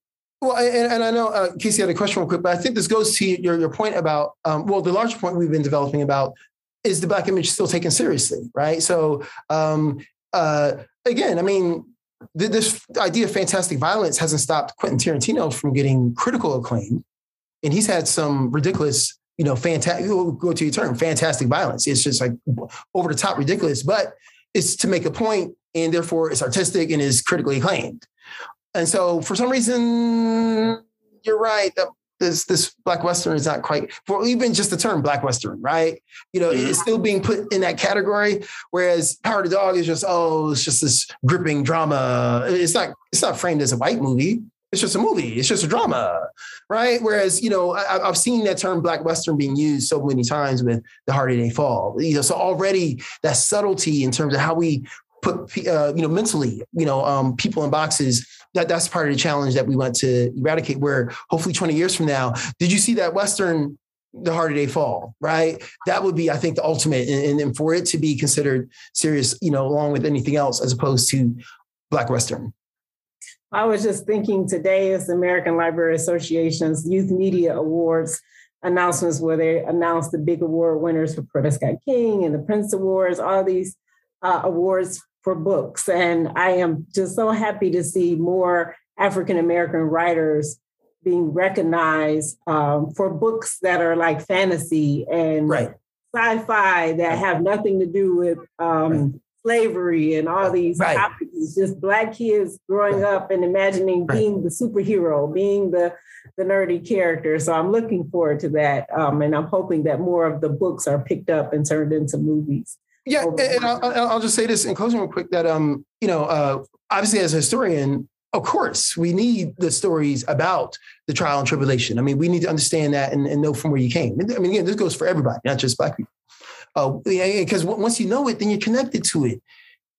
well, and, and, I know uh, Casey had a question real quick, but I think this goes to your your point about um, well, the larger point we've been developing about is the black image still taken seriously, right? So um, uh, again, I mean, th- this idea of fantastic violence hasn't stopped Quentin Tarantino from getting critical acclaim, and he's had some ridiculous, you know, fantastic. Go to your term, fantastic violence. It's just like over the top ridiculous, but it's to make a point, and therefore it's artistic and is critically acclaimed. And so, for some reason, you're right that this this black western is not quite for even just the term black western right? You know mm-hmm. it's still being put in that category whereas power of the dog is just oh it's just this gripping drama. It's not it's not framed as a white movie. It's just a movie. It's just a drama right? Whereas you know I, have seen that term black western being used so many times with the harder they fall. You know so already that subtlety in terms of how we put uh, you know mentally you know um, people in boxes that that's part of the challenge that we want to eradicate where hopefully 20 years from now did you see that western the harder they fall right? That would be i think the ultimate and, and for it to be considered serious you know along with anything else as opposed to black western. I was just thinking today is the american library association's youth media awards announcements where they announced the big award winners for Coretta Scott King and the Printz Awards, all these uh, awards for books. And I am just so happy to see more African American writers being recognized um, for books that are like fantasy and right. sci-fi that have nothing to do with um, right. slavery and all these right. topics. It's just black kids growing up and imagining being the superhero, being the the nerdy character. So I'm looking forward to that, um, and I'm hoping that more of the books are picked up and turned into movies. Yeah, and I'll, I'll, just say this in closing real quick that um, you know, uh, obviously as a historian, of course, we need the stories about the trial and tribulation. I mean, we need to understand that and, and know from where you came. I mean, again, this goes for everybody, not just black people. Because uh, once you know it, then you're connected to it.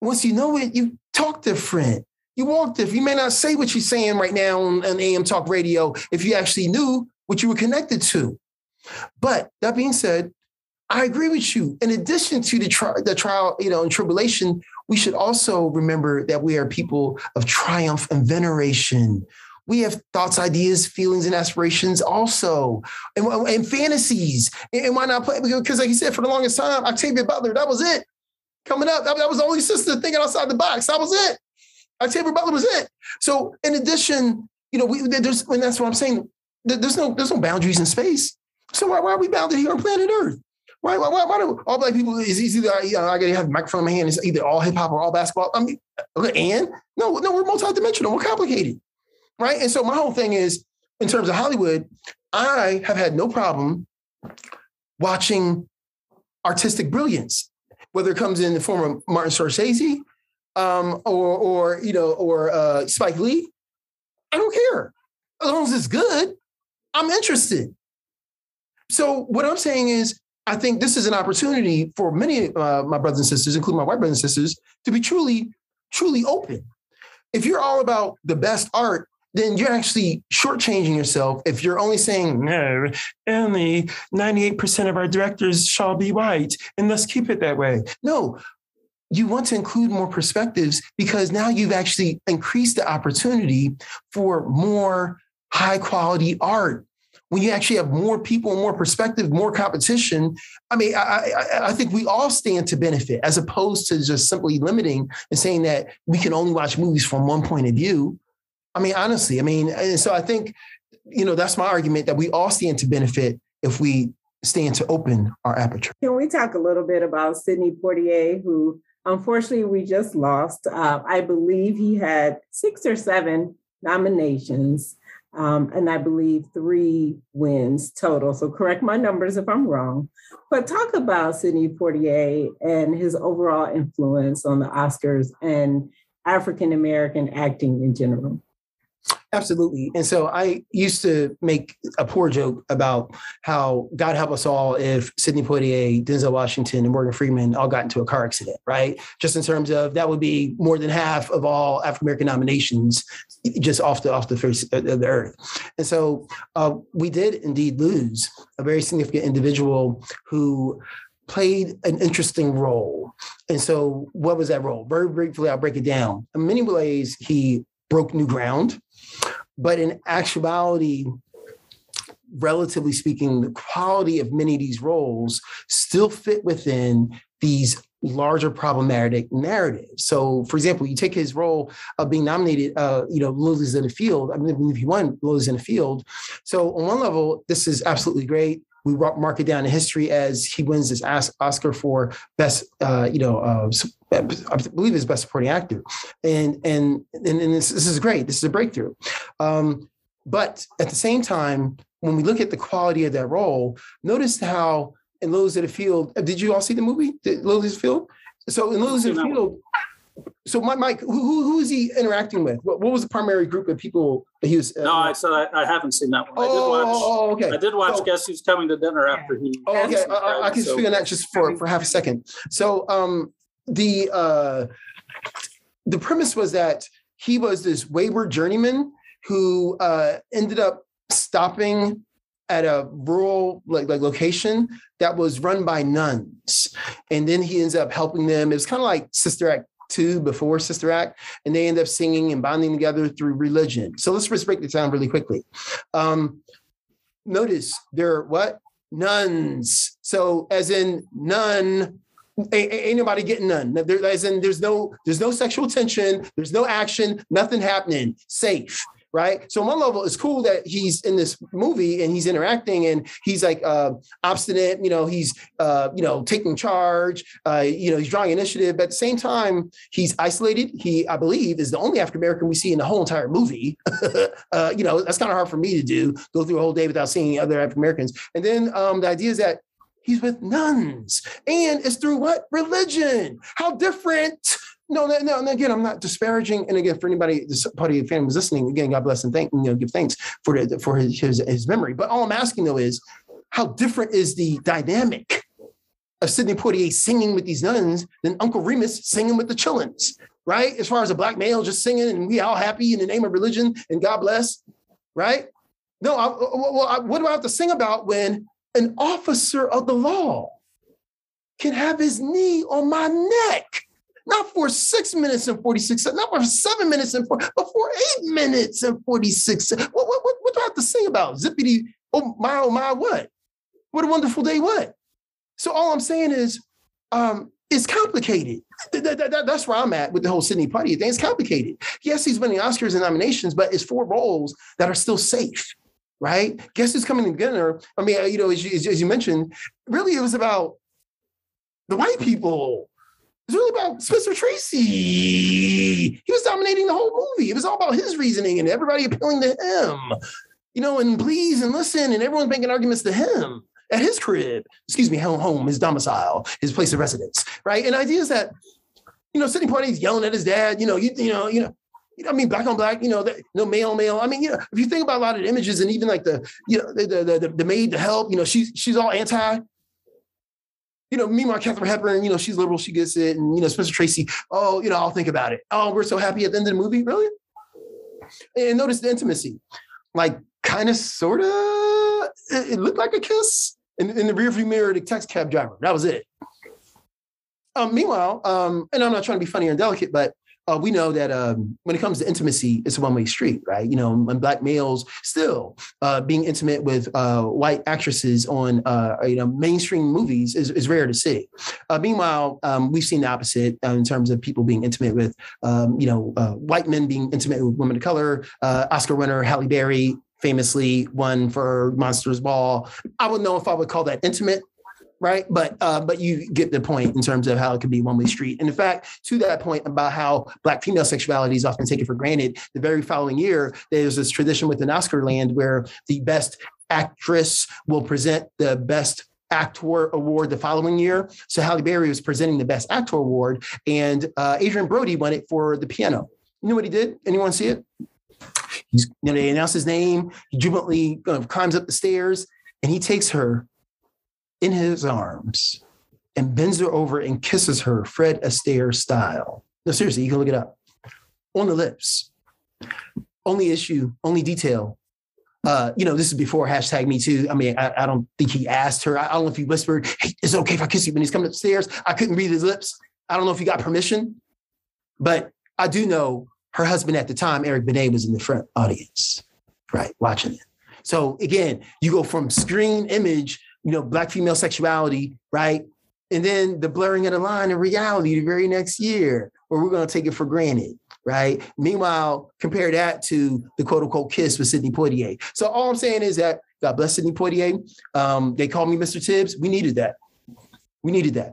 Once you know it, you talk different. You walk different. You may not say what you're saying right now on, on AM talk radio if you actually knew what you were connected to. But that being said, I agree with you. In addition to the, tri- the trial, you know, and tribulation, we should also remember that we are people of triumph and veneration. We have thoughts, ideas, feelings, and aspirations also, and, and fantasies. And why not play? Because, like you said, for the longest time, Octavia Butler, that was it. Coming up, that, that was the only sister thinking outside the box. That was it. Octavia Butler was it. So, in addition, you know, we there's, and that's what I'm saying. There's no there's no boundaries in space. So why, why are we bounded here on planet Earth? Why, why, why, why do all black people is either you know, I gotta have a microphone in my hand, it's either all hip hop or all basketball. I mean, and no, no, we're multidimensional, we're complicated. Right. And so my whole thing is in terms of Hollywood, I have had no problem watching artistic brilliance, whether it comes in the form of Martin Scorsese um, or, or, you know, or uh, Spike Lee. I don't care. As long as it's good, I'm interested. So what I'm saying is I think this is an opportunity for many uh, my brothers and sisters, including my white brothers and sisters, to be truly, truly open. If you're all about the best art, then you're actually shortchanging yourself if you're only saying, no, only 98% of our directors shall be white, and let's keep it that way. No, you want to include more perspectives because now you've actually increased the opportunity for more high quality art when you actually have more people, more perspective, more competition, I mean, I, I, I, think we all stand to benefit as opposed to just simply limiting and saying that we can only watch movies from one point of view. I mean, honestly, I mean, and so I think, you know, that's my argument that we all stand to benefit if we stand to open our aperture. Can we talk a little bit about Sidney Poitier, who Unfortunately, we just lost. Uh, I believe he had six or seven nominations, um, and I believe three wins total. So correct my numbers if I'm wrong. But talk about Sidney Poitier and his overall influence on the Oscars and African American acting in general. Absolutely. And so I used to make a poor joke about how God help us all if Sidney Poitier, Denzel Washington, and Morgan Freeman all got into a car accident, right? Just in terms of that would be more than half of all African American nominations just off the off the face of the earth. And so uh, we did indeed lose a very significant individual who played an interesting role. And so, what was that role? Very briefly, I'll break it down. In many ways, he broke new ground. But in actuality, relatively speaking, the quality of many of these roles still fit within these larger problematic narratives. So, for example, you take his role of being nominated, uh, you know, Lilies in the Field. I mean, if he won Lilies in the Field. So, on one level, this is absolutely great. We mark it down in history as he wins this Oscar for best, uh, you know, uh, I believe is best supporting actor, and and and, and this, this is great. This is a breakthrough. Um, but at the same time, when we look at the quality of that role, notice how in Lilies of the Field. Did you all see the movie Lilies of the Field? So in Lilies of the Field, so Mike, Mike who, who is he interacting with? What, what was the primary group of people that he was? Uh, no, I said I, I, haven't seen that one. Oh, I did watch. Oh, okay. I did watch. So, Guess who's coming to dinner after he? Oh, okay. I, I, can so. speak on that just for for half a second. So, um, the uh, the premise was that he was this wayward journeyman who uh, ended up stopping at a rural like, like location that was run by nuns and then he ends up helping them it was kind of like sister act 2 before sister act and they end up singing and bonding together through religion so let's break this down really quickly um, notice they're what nuns so as in nun Ain't, ain't, nobody getting none. There, as in, there's no, there's no sexual tension. There's no action. Nothing happening. Safe, right? So on one level, it's cool that he's in this movie and he's interacting and he's like uh, obstinate. You know, he's uh, you know taking charge. Uh, you know, he's drawing initiative. But at the same time, he's isolated. He, I believe, is the only African American we see in the whole entire movie. Uh, you know, that's kind of hard for me to do. Go through a whole day without seeing other African Americans. And then um, the idea is that He's with nuns. And it's through what? Religion. How different. No, no, and again, I'm not disparaging. And again, for anybody, of family was listening, again, God bless and thank, you know, give thanks for the, for his, his, his memory. But all I'm asking though is, how different is the dynamic of Sidney Poitier singing with these nuns than Uncle Remus singing with the Chillins, right? As far as a black male just singing and we all happy in the name of religion and God bless, right? No, I, well, I, what do I have to sing about when an officer of the law can have his knee on my neck, not for six minutes and 46 not for seven minutes and four, but for eight minutes and 46 What, what, what, what do I have to sing about? Zippity, oh my, oh my, what? What a wonderful day, what? So all I'm saying is, um, it's complicated. that's where I'm at with the whole Sidney Poitier thing. It's complicated. Yes, he's winning Oscars and nominations, but it's four roles that are still safe right? Guess who's coming to dinner? I mean, you know, as you, as you mentioned, really it was about the white people. It was really about Spencer Tracy. He was dominating the whole movie. It was all about his reasoning and everybody appealing to him, you know, and please and listen, and everyone's making arguments to him at his crib, excuse me, home, his domicile, his place of residence, right? And ideas that, you know, Sidney Poitier's yelling at his dad, you know, you, you know, you know, you know, I mean, black on black, you know, that, no male on male. I mean, you know, if you think about a lot of the images and even like the, you know, the the, the, the maid to help, you know, she's she's all anti. You know, meanwhile, Katharine Hepburn, you know, she's liberal, she gets it, and you know, Spencer Tracy, oh, you know, I'll think about it. Oh, we're so happy at the end of the movie, really. And notice the intimacy, like kind of, sort of, it, it, looked like a kiss in, in the rearview mirror, the taxi cab driver. That was it. Um, meanwhile, um, and I'm not trying to be funny or delicate, but uh, we know that um, when it comes to intimacy, it's a one-way street, right? You know, when black males still uh, being intimate with uh, white actresses on uh, you know mainstream movies is, is rare to see. Uh, meanwhile, um, we've seen the opposite uh, in terms of people being intimate with um, you know white men being intimate with women of color. Oscar winner Halle Berry famously won for Monsters Ball. I don't know if I would call that intimate right? But uh, but you get the point in terms of how it could be one way street. And in fact, to that point about how black female sexuality is often taken for granted, the very following year there's this tradition within Oscar land where the best actress will present the best actor award the following year. So Halle Berry was presenting the best actor award, and uh, Adrien Brody won it for the piano. You know what he did? Anyone see it? He's, you know, they announce his name. He jubilantly uh, climbs up the stairs, and he takes her in his arms and bends her over and kisses her Fred Astaire style. No, seriously, you can look it up. On the lips. Only issue, only detail. Uh, you know, this is before hashtag me too. I mean, I, I don't think he asked her. I, I, don't know if he whispered, hey, is it okay if I kiss you when he's coming upstairs? I couldn't read his lips. I don't know if he got permission, but I do know her husband at the time, Eric Benet, was in the front audience, right, watching it. So again, you go from screen image you know, black female sexuality, right? And then the blurring of the line in reality the very next year, where we're going to take it for granted, right? Meanwhile, compare that to the quote unquote kiss with Sidney Poitier. So all I'm saying is that God bless Sidney Poitier. Um, they called me Mr. Tibbs. We needed that. We needed that.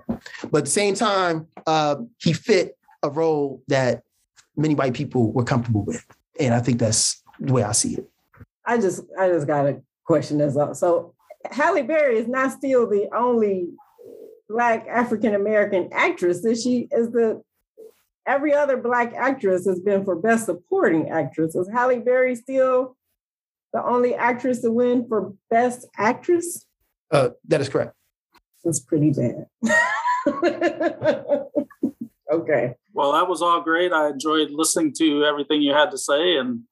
But at the same time, uh, he fit a role that many white people were comfortable with. And I think that's the way I see it. I just I just got a question as well. So Halle Berry is not still the only black African American actress. Is she is the every other black actress has been for best supporting actress. Is Halle Berry still the only actress to win for best actress? Uh, that is correct. That's pretty bad. okay. Well, that was all great. I enjoyed listening to everything you had to say, and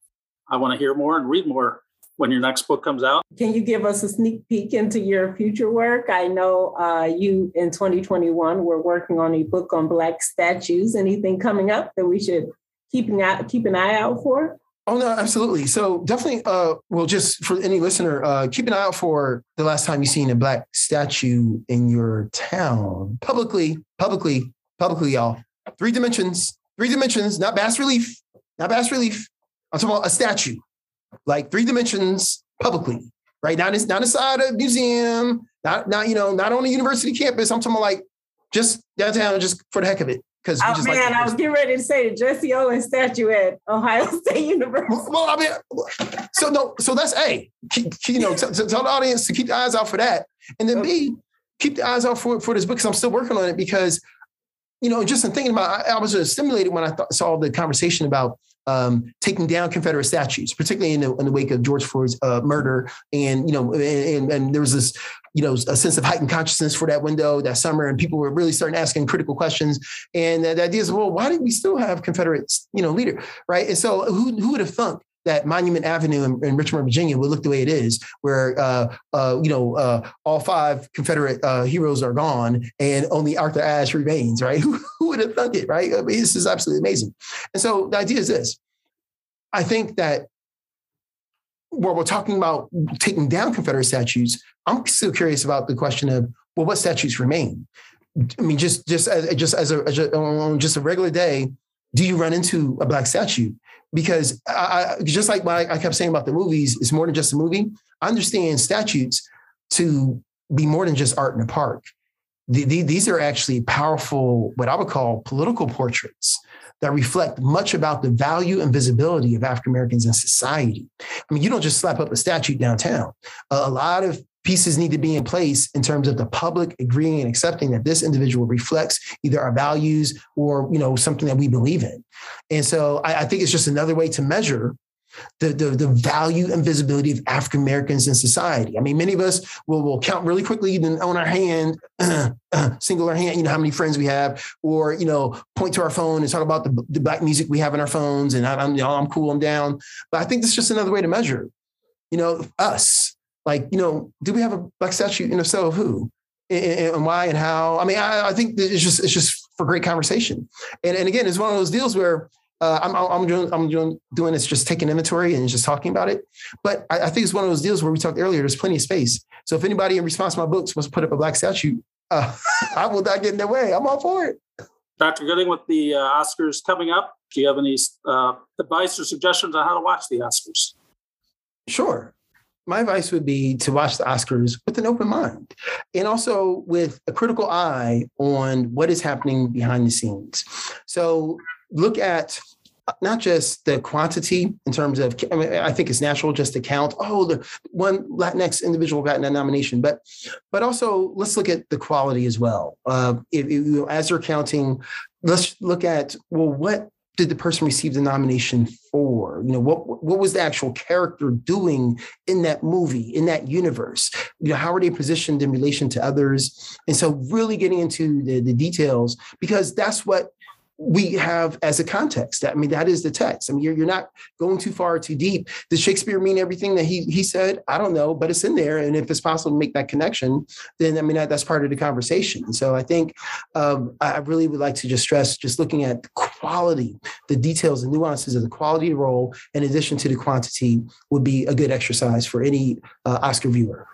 I want to hear more and read more when your next book comes out. Can you give us a sneak peek into your future work? I know uh, you in 2021 were working on a book on Black statues. Anything coming up that we should keep an eye, keep an eye out for? Oh no, absolutely. So definitely, uh, well, just for any listener, uh, keep an eye out for the last time you've seen a black statue in your town publicly, publicly, publicly, y'all. Three dimensions, three dimensions, not bas relief, not bas relief. I'm talking about a statue like three dimensions publicly, right? Not, not inside a museum, not, not, you know, not on a university campus. I'm talking about like just downtown, just for the heck of it. Because oh man, like I was getting ready to say the Jesse Owens statue at Ohio State University. Well, I mean, so no, so that's a you know, t- t- tell the audience to keep the eyes out for that, and then B, keep the eyes out for for this book because I'm still working on it because, you know, just in thinking about, I, I was stimulated when I th- saw the conversation about um, taking down Confederate statues, particularly in the, in the wake of George Floyd's uh, murder. And, you know, and, and there was this, you know, a sense of heightened consciousness for that window that summer, and people were really starting asking critical questions. And the idea is, well, why did we still have Confederate, you know, leader, right? And so, who who would have thunk that Monument Avenue in, in, Richmond, Virginia would look the way it is, where uh, uh, you know uh, all five Confederate uh, heroes are gone and only Arthur Ashe remains, right? Who, who would have thunk it, right? I mean, this is absolutely amazing. And so the idea is this: I think that while we're talking about taking down Confederate statues, I'm still curious about the question of well, what statues remain? I mean, just just as just as a, as a on just a regular day, do you run into a black statue? Because I, I, just like what I kept saying about the movies, it's more than just a movie. I understand statutes to be more than just art in a park. The, the, these are actually powerful, what I would call political portraits that reflect much about the value and visibility of African Americans in society. I mean, you don't just slap up a statue downtown. a lot of pieces need to be in place in terms of the public agreeing and accepting that this individual reflects either our values or you know something that we believe in and so i, I think it's just another way to measure the, the, the value and visibility of African Americans in society. I mean, many of us will, will count really quickly then on our hand, single our hand, you know, how many friends we have, or, you know, point to our phone and talk about the, the black music we have in our phones and I, am you know, I'm cool, I'm down. But I think this is just another way to measure, you know, us like, you know, do we have a black statue? And if so, who? And, why and how? I mean, I, I, think it's just it's just for great conversation. And, and again, it's one of those deals where uh, I'm, I'm doing I'm doing doing this just taking inventory and just talking about it. But I, I, think it's one of those deals where we talked earlier. There's plenty of space. So if anybody in response to my books wants to put up a black statue, uh, I will not get in their way. I'm all for it. Dr. Gooding, with the uh, Oscars coming up, do you have any uh, advice or suggestions on how to watch the Oscars? Sure. My advice would be to watch the Oscars with an open mind and also with a critical eye on what is happening behind the scenes. So look at not just the quantity in terms of, I, mean, I think it's natural just to count, oh, the one Latinx individual got that nomination, but but also let's look at the quality as well. Uh, if, if, as you're counting, let's look at, well, what did the person receive the nomination for? You know, what what was the actual character doing in that movie, in that universe? You know, how are they positioned in relation to others? And so really getting into the, the details, because that's what we have as a context. I mean, that is the text. I mean, you're, you're not going too far too deep. Does Shakespeare mean everything that he he said? I don't know, but it's in there. And if it's possible to make that connection, then I mean that, that's part of the conversation. So I think um, I really would like to just stress just looking at the quality, the details, the nuances of the quality of the role, in addition to the quantity, would be a good exercise for any uh, Oscar viewer.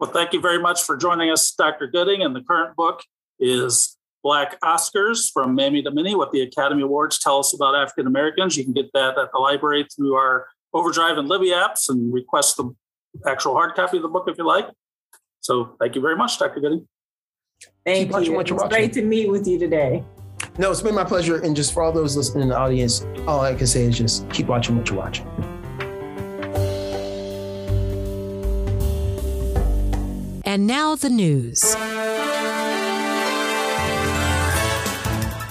Well, thank you very much for joining us, Dr. Gooding. And the current book is Black Oscars from Mammy to Minny, what the Academy Awards tell us about African Americans. You can get that at the library through our Overdrive and Libby apps and request the actual hard copy of the book if you like. So thank you very much, Dr. Gooding. Thank Keep you. It's great to meet with you today. No, it's been my pleasure. And just for all those listening in the audience, all I can say is just keep watching what you're watching. And now the news.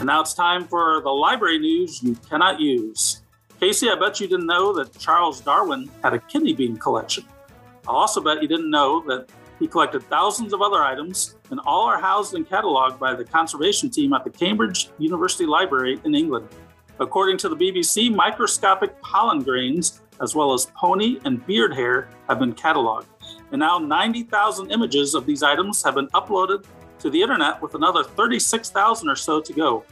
And now it's time for the library news you cannot use. Casey, I bet you didn't know that Charles Darwin had a kidney bean collection. I also bet you didn't know that he collected thousands of other items, and all are housed and cataloged by the conservation team at the Cambridge University Library in England. According to the BBC, microscopic pollen grains, as well as pony and beard hair, have been cataloged. And now 90,000 images of these items have been uploaded to the internet with another 36,000 or so to go.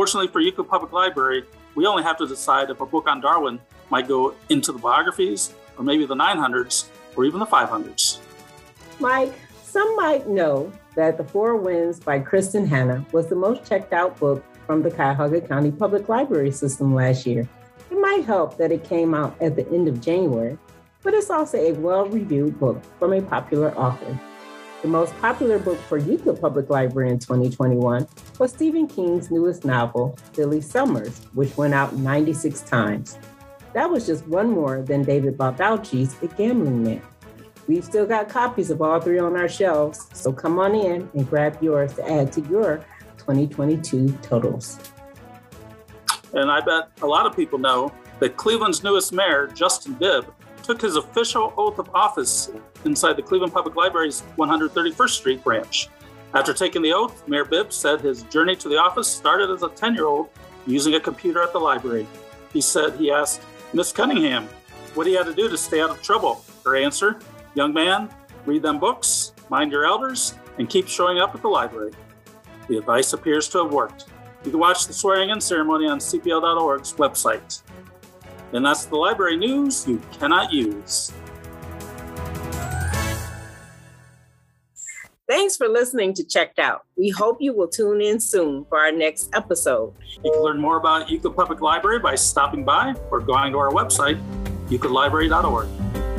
Fortunately for Euclid Public Library, we only have to decide if a book on Darwin might go into the biographies, or maybe the 900s, or even the 500s. Mike, some might know that The Four Winds by Kristin Hannah was the most checked out book from the Cuyahoga County Public Library System last year. It might help that it came out at the end of January, but it's also a well reviewed book from a popular author. The most popular book for Euclid Public Library in 2021 was Stephen King's newest novel, Billy Summers, which went out 96 times. That was just one more than David Baldacci's A Gambling Man. We've still got copies of all three on our shelves, so come on in and grab yours to add to your 2022 totals. And I bet a lot of people know that Cleveland's newest mayor, Justin Bibb, took his official oath of office inside the Cleveland Public Library's 131st Street branch. After taking the oath, Mayor Bibb said his journey to the office started as a 10 year old using a computer at the library. He said he asked Miss Cunningham what he had to do to stay out of trouble. Her answer Young man, read them books, mind your elders, and keep showing up at the library. The advice appears to have worked. You can watch the swearing in ceremony on CPL.org's website. And that's the library news you cannot use. Thanks for listening to Checked Out. We hope you will tune in soon for our next episode. You can learn more about Euclid Public Library by stopping by or going to our website, euclidlibrary.org.